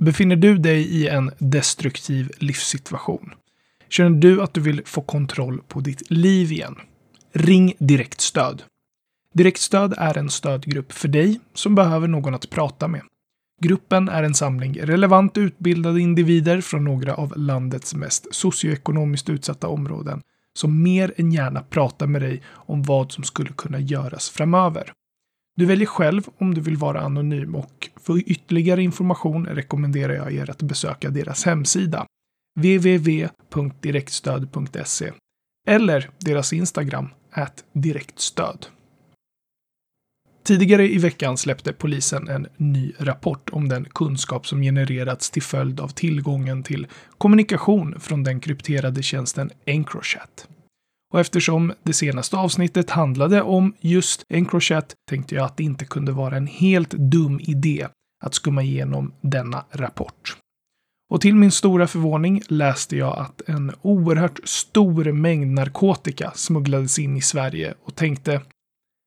Befinner du dig i en destruktiv livssituation? Känner du att du vill få kontroll på ditt liv igen? Ring Direktstöd. Direktstöd är en stödgrupp för dig som behöver någon att prata med. Gruppen är en samling relevant utbildade individer från några av landets mest socioekonomiskt utsatta områden som mer än gärna pratar med dig om vad som skulle kunna göras framöver. Du väljer själv om du vill vara anonym och för ytterligare information rekommenderar jag er att besöka deras hemsida www.direktstöd.se eller deras Instagram, direktstöd. Tidigare i veckan släppte polisen en ny rapport om den kunskap som genererats till följd av tillgången till kommunikation från den krypterade tjänsten Encrochat. Och eftersom det senaste avsnittet handlade om just Encrochat tänkte jag att det inte kunde vara en helt dum idé att skumma igenom denna rapport. Och till min stora förvåning läste jag att en oerhört stor mängd narkotika smugglades in i Sverige och tänkte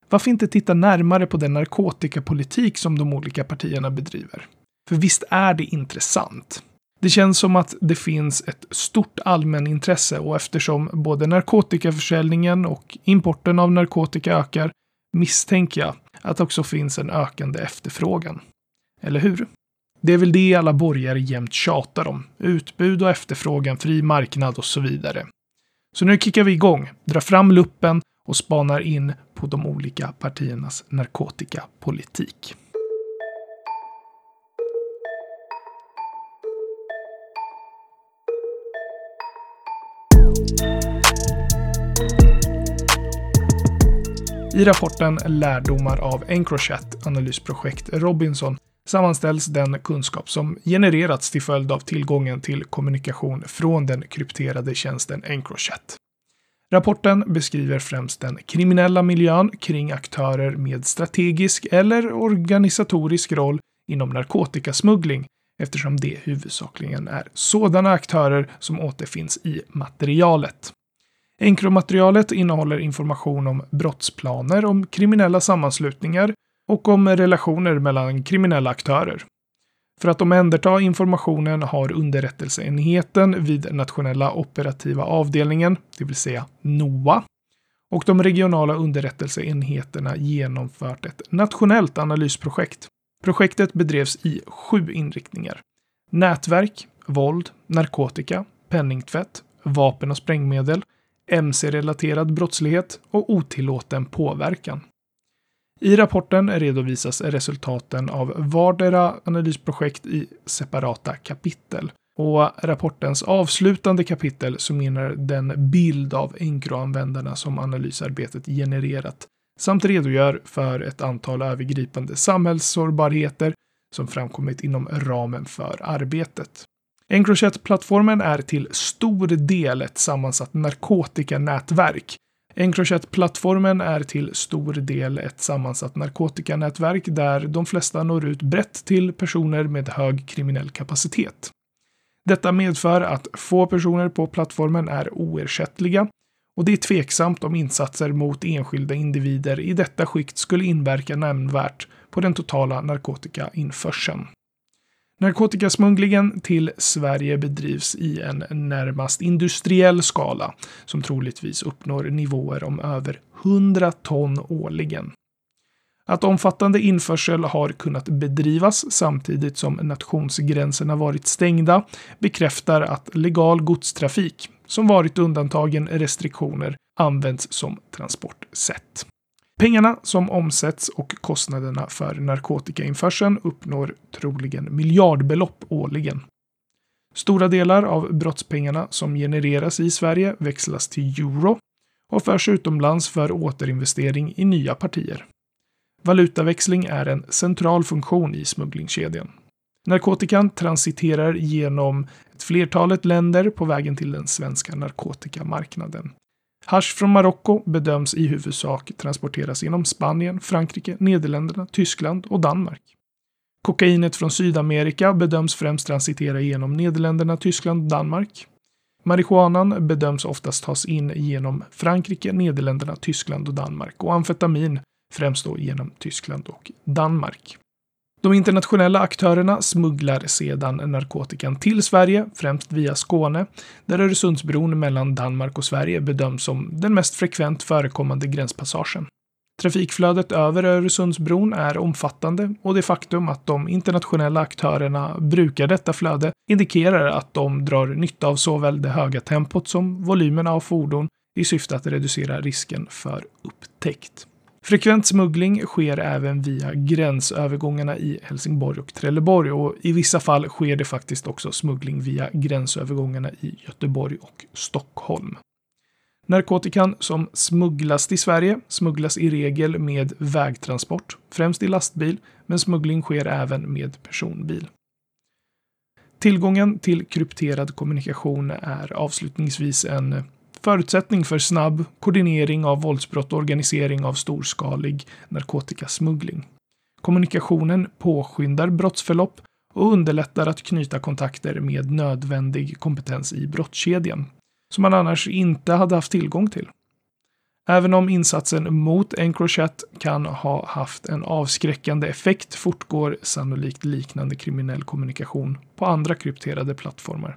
varför inte titta närmare på den narkotikapolitik som de olika partierna bedriver? För visst är det intressant? Det känns som att det finns ett stort allmänintresse och eftersom både narkotikaförsäljningen och importen av narkotika ökar misstänker jag att det också finns en ökande efterfrågan. Eller hur? Det är väl det alla borgare jämt tjatar om. Utbud och efterfrågan, fri marknad och så vidare. Så nu kickar vi igång, drar fram luppen och spanar in på de olika partiernas narkotikapolitik. I rapporten Lärdomar av Encrochat analysprojekt Robinson sammanställs den kunskap som genererats till följd av tillgången till kommunikation från den krypterade tjänsten Encrochat. Rapporten beskriver främst den kriminella miljön kring aktörer med strategisk eller organisatorisk roll inom narkotikasmuggling eftersom det huvudsakligen är sådana aktörer som återfinns i materialet. Encromaterialet innehåller information om brottsplaner, om kriminella sammanslutningar och om relationer mellan kriminella aktörer. För att omhänderta informationen har underrättelseenheten vid Nationella operativa avdelningen, det vill säga NOA, och de regionala underrättelseenheterna genomfört ett nationellt analysprojekt. Projektet bedrevs i sju inriktningar. Nätverk, våld, narkotika, penningtvätt, vapen och sprängmedel, mc-relaterad brottslighet och otillåten påverkan. I rapporten redovisas resultaten av vardera analysprojekt i separata kapitel. Och rapportens avslutande kapitel summerar den bild av Encro-användarna som analysarbetet genererat samt redogör för ett antal övergripande samhällssårbarheter som framkommit inom ramen för arbetet. Encrochat-plattformen är till stor del ett sammansatt narkotikanätverk Encrochat-plattformen är till stor del ett sammansatt narkotikanätverk där de flesta når ut brett till personer med hög kriminell kapacitet. Detta medför att få personer på plattformen är oersättliga och det är tveksamt om insatser mot enskilda individer i detta skikt skulle inverka nämnvärt på den totala narkotikainförseln. Narkotikasmugglingen till Sverige bedrivs i en närmast industriell skala som troligtvis uppnår nivåer om över 100 ton årligen. Att omfattande införsel har kunnat bedrivas samtidigt som nationsgränserna varit stängda bekräftar att legal godstrafik, som varit undantagen restriktioner, används som transportsätt. Pengarna som omsätts och kostnaderna för narkotikainförseln uppnår troligen miljardbelopp årligen. Stora delar av brottspengarna som genereras i Sverige växlas till euro och förs utomlands för återinvestering i nya partier. Valutaväxling är en central funktion i smugglingskedjan. Narkotikan transiterar genom ett flertalet länder på vägen till den svenska narkotikamarknaden. Hasch från Marocko bedöms i huvudsak transporteras genom Spanien, Frankrike, Nederländerna, Tyskland och Danmark. Kokainet från Sydamerika bedöms främst transitera genom Nederländerna, Tyskland och Danmark. Marijuanan bedöms oftast tas in genom Frankrike, Nederländerna, Tyskland och Danmark och amfetamin främst då genom Tyskland och Danmark. De internationella aktörerna smugglar sedan narkotikan till Sverige, främst via Skåne, där Öresundsbron mellan Danmark och Sverige bedöms som den mest frekvent förekommande gränspassagen. Trafikflödet över Öresundsbron är omfattande och det faktum att de internationella aktörerna brukar detta flöde indikerar att de drar nytta av såväl det höga tempot som volymerna av fordon i syfte att reducera risken för upptäckt. Frekvent smuggling sker även via gränsövergångarna i Helsingborg och Trelleborg och i vissa fall sker det faktiskt också smuggling via gränsövergångarna i Göteborg och Stockholm. Narkotikan som smugglas till Sverige smugglas i regel med vägtransport, främst i lastbil, men smuggling sker även med personbil. Tillgången till krypterad kommunikation är avslutningsvis en förutsättning för snabb koordinering av våldsbrott och organisering av storskalig narkotikasmuggling. Kommunikationen påskyndar brottsförlopp och underlättar att knyta kontakter med nödvändig kompetens i brottskedjan, som man annars inte hade haft tillgång till. Även om insatsen mot Encrochat kan ha haft en avskräckande effekt fortgår sannolikt liknande kriminell kommunikation på andra krypterade plattformar.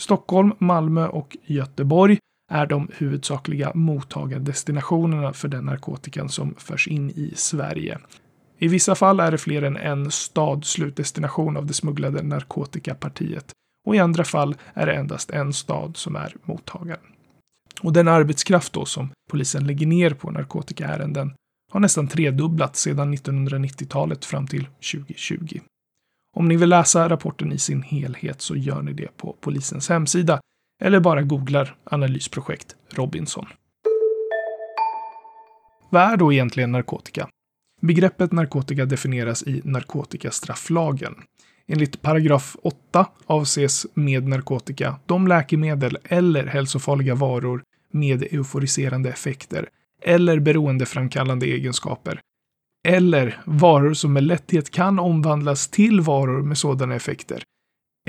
Stockholm, Malmö och Göteborg är de huvudsakliga mottagardestinationerna för den narkotikan som förs in i Sverige. I vissa fall är det fler än en stad slutdestination av det smugglade narkotikapartiet och i andra fall är det endast en stad som är mottagaren. Och den arbetskraft då som polisen lägger ner på narkotikaärenden har nästan tredubblats sedan 1990-talet fram till 2020. Om ni vill läsa rapporten i sin helhet så gör ni det på polisens hemsida eller bara googlar analysprojekt Robinson. Vad är då egentligen narkotika? Begreppet narkotika definieras i narkotikastrafflagen. Enligt paragraf 8 avses med narkotika de läkemedel eller hälsofarliga varor med euforiserande effekter eller beroendeframkallande egenskaper eller varor som med lätthet kan omvandlas till varor med sådana effekter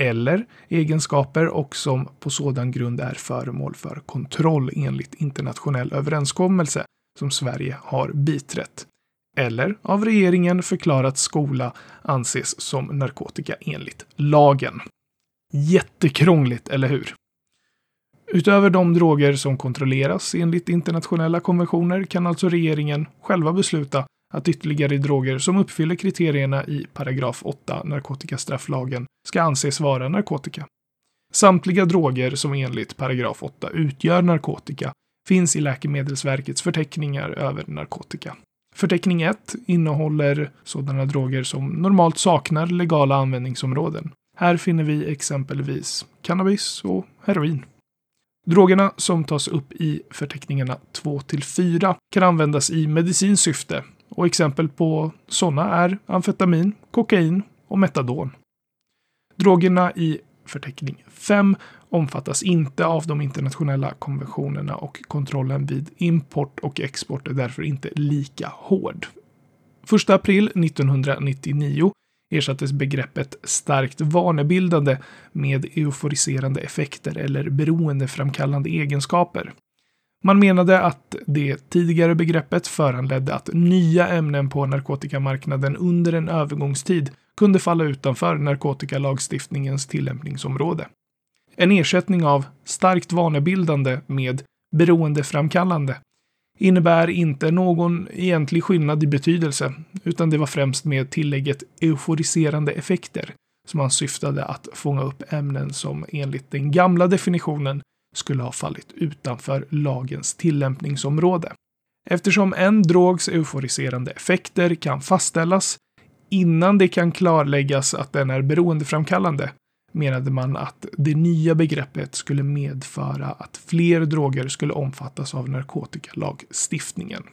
eller egenskaper och som på sådan grund är föremål för kontroll enligt internationell överenskommelse som Sverige har biträtt. Eller av regeringen förklarat skola anses som narkotika enligt lagen. Jättekrångligt, eller hur? Utöver de droger som kontrolleras enligt internationella konventioner kan alltså regeringen själva besluta att ytterligare droger som uppfyller kriterierna i paragraf 8 narkotikastrafflagen ska anses vara narkotika. Samtliga droger som enligt paragraf 8 utgör narkotika finns i Läkemedelsverkets förteckningar över narkotika. Förteckning 1 innehåller sådana droger som normalt saknar legala användningsområden. Här finner vi exempelvis cannabis och heroin. Drogerna som tas upp i förteckningarna 2 till 4 kan användas i medicinskt syfte och exempel på sådana är amfetamin, kokain och metadon. Drogerna i förteckning 5 omfattas inte av de internationella konventionerna och kontrollen vid import och export är därför inte lika hård. 1 april 1999 ersattes begreppet starkt vanebildande med euforiserande effekter eller beroendeframkallande egenskaper. Man menade att det tidigare begreppet föranledde att nya ämnen på narkotikamarknaden under en övergångstid kunde falla utanför narkotikalagstiftningens tillämpningsområde. En ersättning av starkt vanebildande med beroendeframkallande innebär inte någon egentlig skillnad i betydelse, utan det var främst med tillägget euforiserande effekter som man syftade att fånga upp ämnen som enligt den gamla definitionen skulle ha fallit utanför lagens tillämpningsområde. Eftersom en drogs euforiserande effekter kan fastställas innan det kan klarläggas att den är beroendeframkallande menade man att det nya begreppet skulle medföra att fler droger skulle omfattas av narkotikalagstiftningen.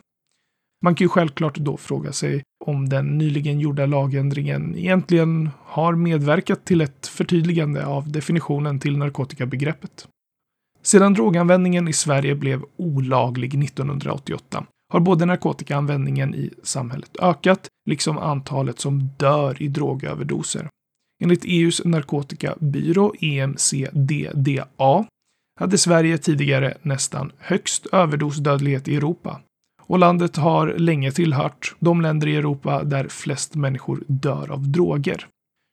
Man kan ju självklart då fråga sig om den nyligen gjorda lagändringen egentligen har medverkat till ett förtydligande av definitionen till narkotikabegreppet. Sedan droganvändningen i Sverige blev olaglig 1988 har både narkotikaanvändningen i samhället ökat, liksom antalet som dör i drogöverdoser. Enligt EUs narkotikabyrå EMCDDA hade Sverige tidigare nästan högst överdosdödlighet i Europa. och landet har länge tillhört de länder i Europa där flest människor dör av droger.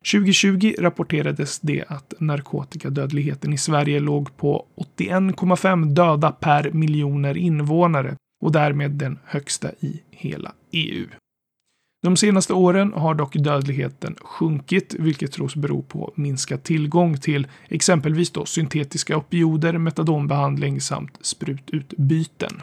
2020 rapporterades det att narkotikadödligheten i Sverige låg på 81,5 döda per miljoner invånare och därmed den högsta i hela EU. De senaste åren har dock dödligheten sjunkit, vilket tros bero på minskad tillgång till exempelvis då syntetiska opioider, metadonbehandling samt sprututbyten.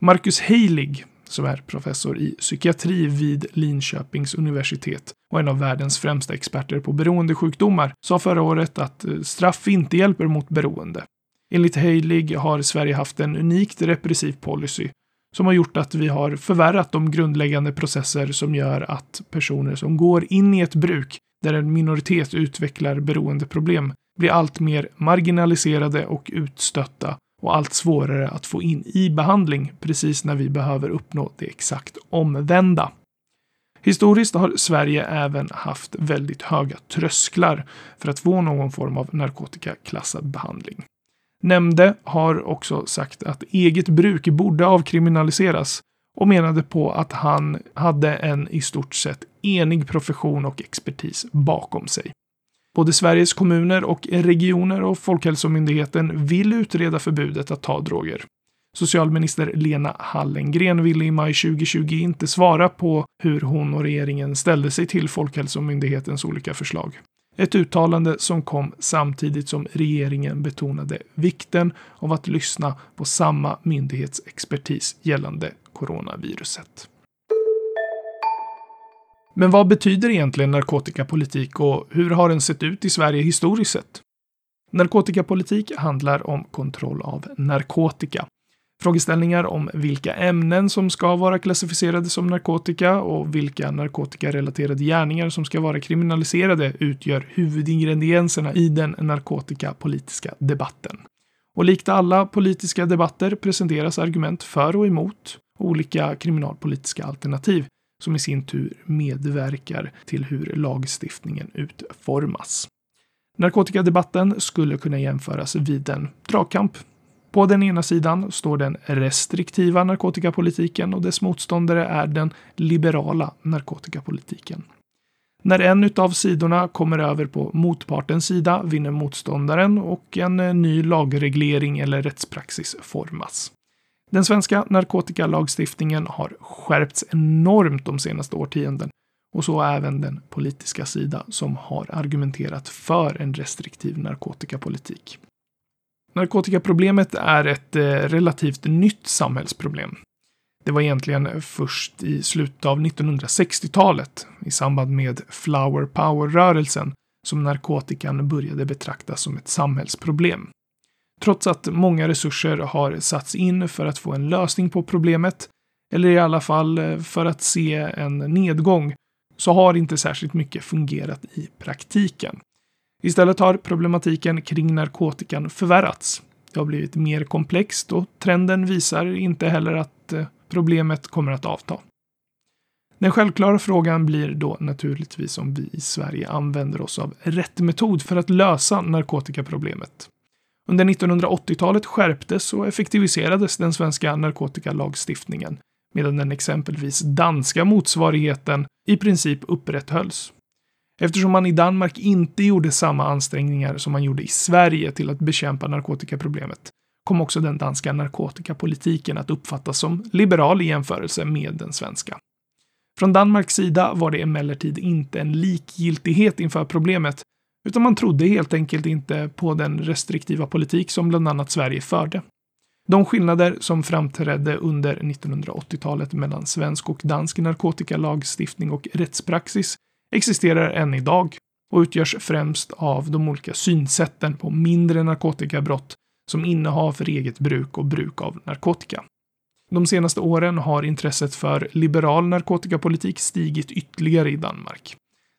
Marcus Heilig, som är professor i psykiatri vid Linköpings universitet och en av världens främsta experter på beroendesjukdomar, sa förra året att eh, straff inte hjälper mot beroende. Enligt Heilig har Sverige haft en unikt repressiv policy som har gjort att vi har förvärrat de grundläggande processer som gör att personer som går in i ett bruk där en minoritet utvecklar beroendeproblem blir allt mer marginaliserade och utstötta och allt svårare att få in i behandling precis när vi behöver uppnå det exakt omvända. Historiskt har Sverige även haft väldigt höga trösklar för att få någon form av narkotikaklassad behandling. Nämnde har också sagt att eget bruk borde avkriminaliseras och menade på att han hade en i stort sett enig profession och expertis bakom sig. Både Sveriges kommuner och regioner och Folkhälsomyndigheten vill utreda förbudet att ta droger. Socialminister Lena Hallengren ville i maj 2020 inte svara på hur hon och regeringen ställde sig till Folkhälsomyndighetens olika förslag. Ett uttalande som kom samtidigt som regeringen betonade vikten av att lyssna på samma myndighetsexpertis gällande coronaviruset. Men vad betyder egentligen narkotikapolitik och hur har den sett ut i Sverige historiskt sett? Narkotikapolitik handlar om kontroll av narkotika. Frågeställningar om vilka ämnen som ska vara klassificerade som narkotika och vilka narkotikarelaterade gärningar som ska vara kriminaliserade utgör huvudingredienserna i den narkotikapolitiska debatten. Och likt alla politiska debatter presenteras argument för och emot olika kriminalpolitiska alternativ som i sin tur medverkar till hur lagstiftningen utformas. Narkotikadebatten skulle kunna jämföras vid en dragkamp på den ena sidan står den restriktiva narkotikapolitiken och dess motståndare är den liberala narkotikapolitiken. När en av sidorna kommer över på motpartens sida vinner motståndaren och en ny lagreglering eller rättspraxis formas. Den svenska narkotikalagstiftningen har skärpts enormt de senaste årtionden och så även den politiska sida som har argumenterat för en restriktiv narkotikapolitik. Narkotikaproblemet är ett eh, relativt nytt samhällsproblem. Det var egentligen först i slutet av 1960-talet, i samband med Flower Power-rörelsen, som narkotikan började betraktas som ett samhällsproblem. Trots att många resurser har satts in för att få en lösning på problemet, eller i alla fall eh, för att se en nedgång, så har inte särskilt mycket fungerat i praktiken. Istället har problematiken kring narkotikan förvärrats. Det har blivit mer komplext och trenden visar inte heller att eh, problemet kommer att avta. Den självklara frågan blir då naturligtvis om vi i Sverige använder oss av rätt metod för att lösa narkotikaproblemet. Under 1980-talet skärptes och effektiviserades den svenska narkotikalagstiftningen, medan den exempelvis danska motsvarigheten i princip upprätthölls. Eftersom man i Danmark inte gjorde samma ansträngningar som man gjorde i Sverige till att bekämpa narkotikaproblemet kom också den danska narkotikapolitiken att uppfattas som liberal i jämförelse med den svenska. Från Danmarks sida var det emellertid inte en likgiltighet inför problemet, utan man trodde helt enkelt inte på den restriktiva politik som bland annat Sverige förde. De skillnader som framträdde under 1980-talet mellan svensk och dansk narkotikalagstiftning och rättspraxis existerar än idag och utgörs främst av de olika synsätten på mindre narkotikabrott som innehav för eget bruk och bruk av narkotika. De senaste åren har intresset för liberal narkotikapolitik stigit ytterligare i Danmark.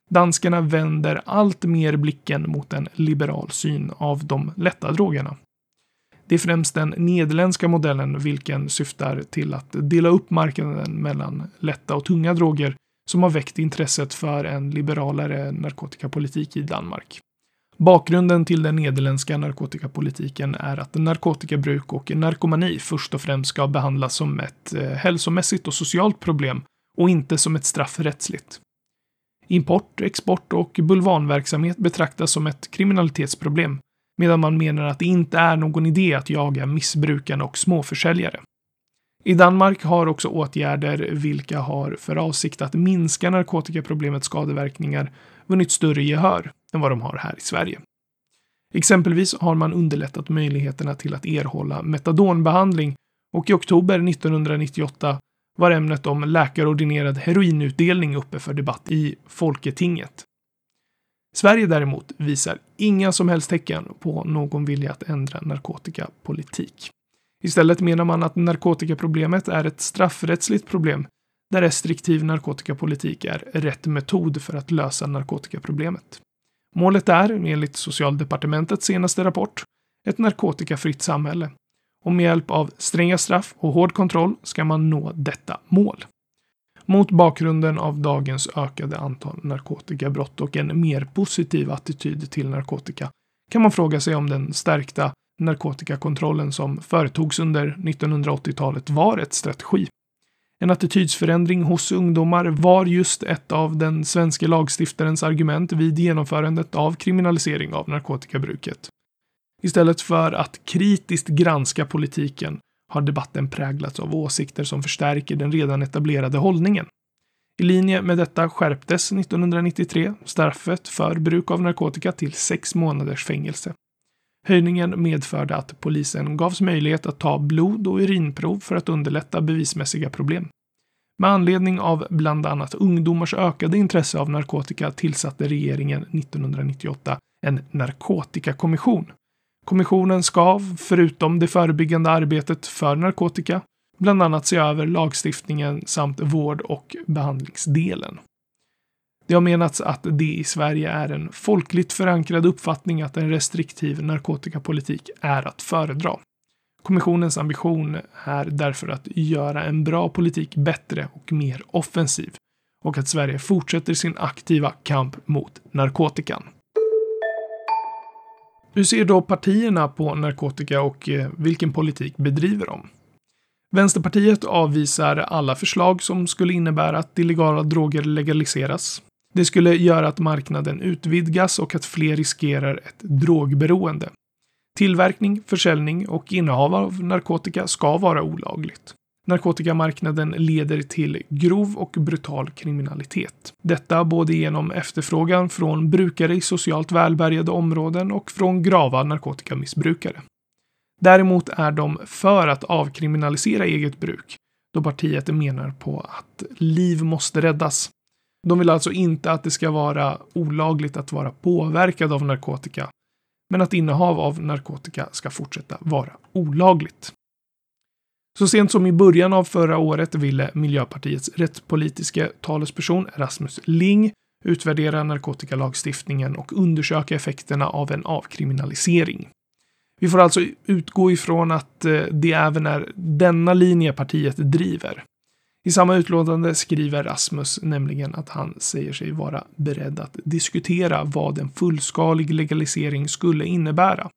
Danskarna vänder allt mer blicken mot en liberal syn av de lätta drogerna. Det är främst den nederländska modellen vilken syftar till att dela upp marknaden mellan lätta och tunga droger som har väckt intresset för en liberalare narkotikapolitik i Danmark. Bakgrunden till den nederländska narkotikapolitiken är att narkotikabruk och narkomani först och främst ska behandlas som ett eh, hälsomässigt och socialt problem och inte som ett straffrättsligt. Import, export och bulvanverksamhet betraktas som ett kriminalitetsproblem, medan man menar att det inte är någon idé att jaga missbrukare och småförsäljare. I Danmark har också åtgärder vilka har för avsikt att minska narkotikaproblemets skadeverkningar vunnit större gehör än vad de har här i Sverige. Exempelvis har man underlättat möjligheterna till att erhålla metadonbehandling och i oktober 1998 var ämnet om läkarordinerad heroinutdelning uppe för debatt i Folketinget. Sverige däremot visar inga som helst tecken på någon vilja att ändra narkotikapolitik. Istället menar man att narkotikaproblemet är ett straffrättsligt problem där restriktiv narkotikapolitik är rätt metod för att lösa narkotikaproblemet. Målet är, enligt Socialdepartementets senaste rapport, ett narkotikafritt samhälle. Och med hjälp av stränga straff och hård kontroll ska man nå detta mål. Mot bakgrunden av dagens ökade antal narkotikabrott och en mer positiv attityd till narkotika kan man fråga sig om den stärkta narkotikakontrollen som företogs under 1980-talet var ett strategi. En attitydsförändring hos ungdomar var just ett av den svenska lagstiftarens argument vid genomförandet av kriminalisering av narkotikabruket. Istället för att kritiskt granska politiken har debatten präglats av åsikter som förstärker den redan etablerade hållningen. I linje med detta skärptes 1993 straffet för bruk av narkotika till sex månaders fängelse. Höjningen medförde att polisen gavs möjlighet att ta blod och urinprov för att underlätta bevismässiga problem. Med anledning av bland annat ungdomars ökade intresse av narkotika tillsatte regeringen 1998 en narkotikakommission. Kommissionen ska, förutom det förebyggande arbetet för narkotika, bland annat se över lagstiftningen samt vård och behandlingsdelen. Det har menats att det i Sverige är en folkligt förankrad uppfattning att en restriktiv narkotikapolitik är att föredra. Kommissionens ambition är därför att göra en bra politik bättre och mer offensiv och att Sverige fortsätter sin aktiva kamp mot narkotikan. Hur ser då partierna på narkotika och eh, vilken politik bedriver de? Vänsterpartiet avvisar alla förslag som skulle innebära att illegala droger legaliseras. Det skulle göra att marknaden utvidgas och att fler riskerar ett drogberoende. Tillverkning, försäljning och innehav av narkotika ska vara olagligt. Narkotikamarknaden leder till grov och brutal kriminalitet. Detta både genom efterfrågan från brukare i socialt välbärgade områden och från grava narkotikamissbrukare. Däremot är de för att avkriminalisera eget bruk, då partiet menar på att liv måste räddas. De vill alltså inte att det ska vara olagligt att vara påverkad av narkotika, men att innehav av narkotika ska fortsätta vara olagligt. Så sent som i början av förra året ville Miljöpartiets rättspolitiska talesperson Rasmus Ling utvärdera narkotikalagstiftningen och undersöka effekterna av en avkriminalisering. Vi får alltså utgå ifrån att eh, det även är denna linje partiet driver. I samma utlåtande skriver Rasmus nämligen att han säger sig vara beredd att diskutera vad en fullskalig legalisering skulle innebära.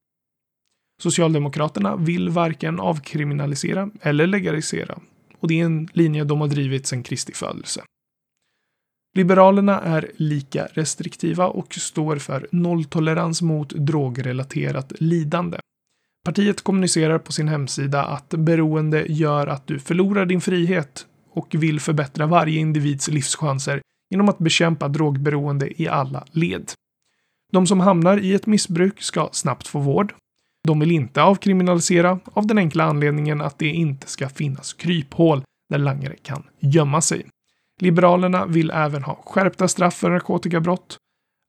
Socialdemokraterna vill varken avkriminalisera eller legalisera och det är en linje de har drivit sedan Kristi födelse. Liberalerna är lika restriktiva och står för nolltolerans mot drogrelaterat lidande. Partiet kommunicerar på sin hemsida att beroende gör att du förlorar din frihet och vill förbättra varje individs livschanser genom att bekämpa drogberoende i alla led. De som hamnar i ett missbruk ska snabbt få vård. De vill inte avkriminalisera av den enkla anledningen att det inte ska finnas kryphål där langare kan gömma sig. Liberalerna vill även ha skärpta straff för narkotikabrott,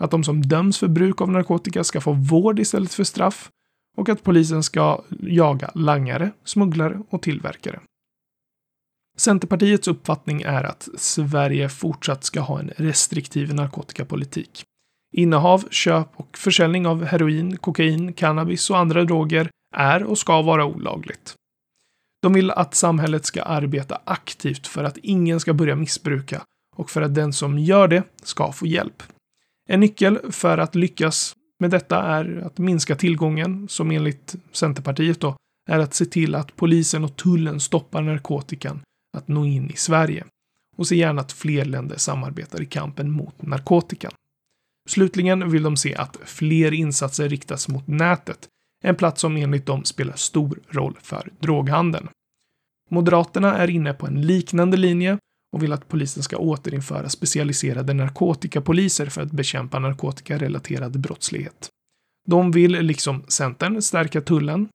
att de som döms för bruk av narkotika ska få vård istället för straff och att polisen ska jaga langare, smugglare och tillverkare. Centerpartiets uppfattning är att Sverige fortsatt ska ha en restriktiv narkotikapolitik. Innehav, köp och försäljning av heroin, kokain, cannabis och andra droger är och ska vara olagligt. De vill att samhället ska arbeta aktivt för att ingen ska börja missbruka och för att den som gör det ska få hjälp. En nyckel för att lyckas med detta är att minska tillgången, som enligt Centerpartiet då, är att se till att polisen och tullen stoppar narkotikan att nå in i Sverige och se gärna att fler länder samarbetar i kampen mot narkotikan. Slutligen vill de se att fler insatser riktas mot nätet, en plats som enligt dem spelar stor roll för droghandeln. Moderaterna är inne på en liknande linje och vill att polisen ska återinföra specialiserade narkotikapoliser för att bekämpa narkotikarelaterad brottslighet. De vill, liksom Centern, stärka tullen.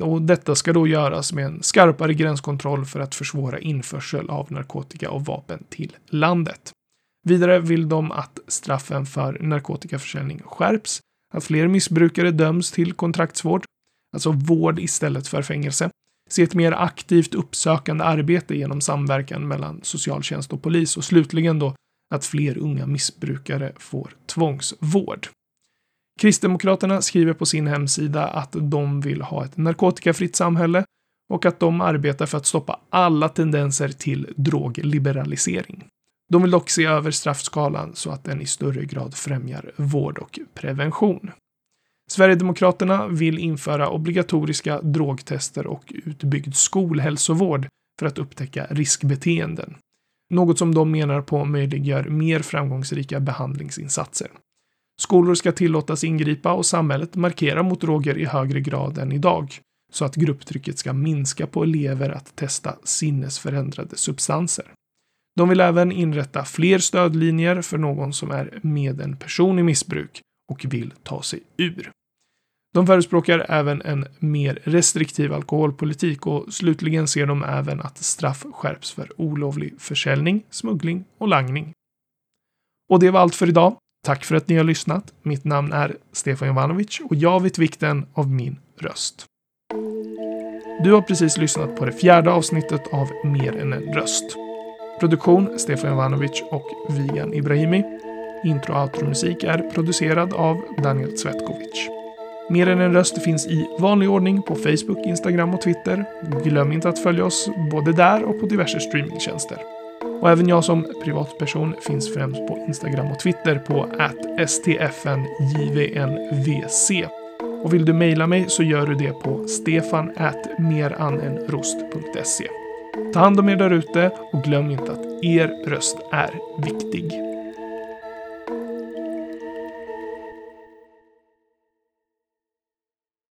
Och detta ska då göras med en skarpare gränskontroll för att försvåra införsel av narkotika och vapen till landet. Vidare vill de att straffen för narkotikaförsäljning skärps, att fler missbrukare döms till kontraktsvård, alltså vård istället för fängelse, se ett mer aktivt uppsökande arbete genom samverkan mellan socialtjänst och polis och slutligen då att fler unga missbrukare får tvångsvård. Kristdemokraterna skriver på sin hemsida att de vill ha ett narkotikafritt samhälle och att de arbetar för att stoppa alla tendenser till drogliberalisering. De vill dock se över straffskalan så att den i större grad främjar vård och prevention. Sverigedemokraterna vill införa obligatoriska drogtester och utbyggd skolhälsovård för att upptäcka riskbeteenden. Något som de menar på möjliggör mer framgångsrika behandlingsinsatser. Skolor ska tillåtas ingripa och samhället markera mot droger i högre grad än idag, så att grupptrycket ska minska på elever att testa sinnesförändrade substanser. De vill även inrätta fler stödlinjer för någon som är med en person i missbruk och vill ta sig ur. De förespråkar även en mer restriktiv alkoholpolitik och slutligen ser de även att straff skärps för olovlig försäljning, smuggling och langning. Och det var allt för idag. Tack för att ni har lyssnat. Mitt namn är Stefan Jovanovic och jag vet vikten av min röst. Du har precis lyssnat på det fjärde avsnittet av Mer än en röst. Produktion Stefan Jovanovic och Vigan Ibrahimi. Intro och outro-musik är producerad av Daniel Svetkovic. Mer än en röst finns i vanlig ordning på Facebook, Instagram och Twitter. Glöm inte att följa oss både där och på diverse streamingtjänster. Och även jag som privatperson finns främst på Instagram och Twitter på stfnjvnvc. Och vill du mejla mig så gör du det på stefan.meranenrost.se. Ta hand om er där ute och glöm inte att er röst är viktig.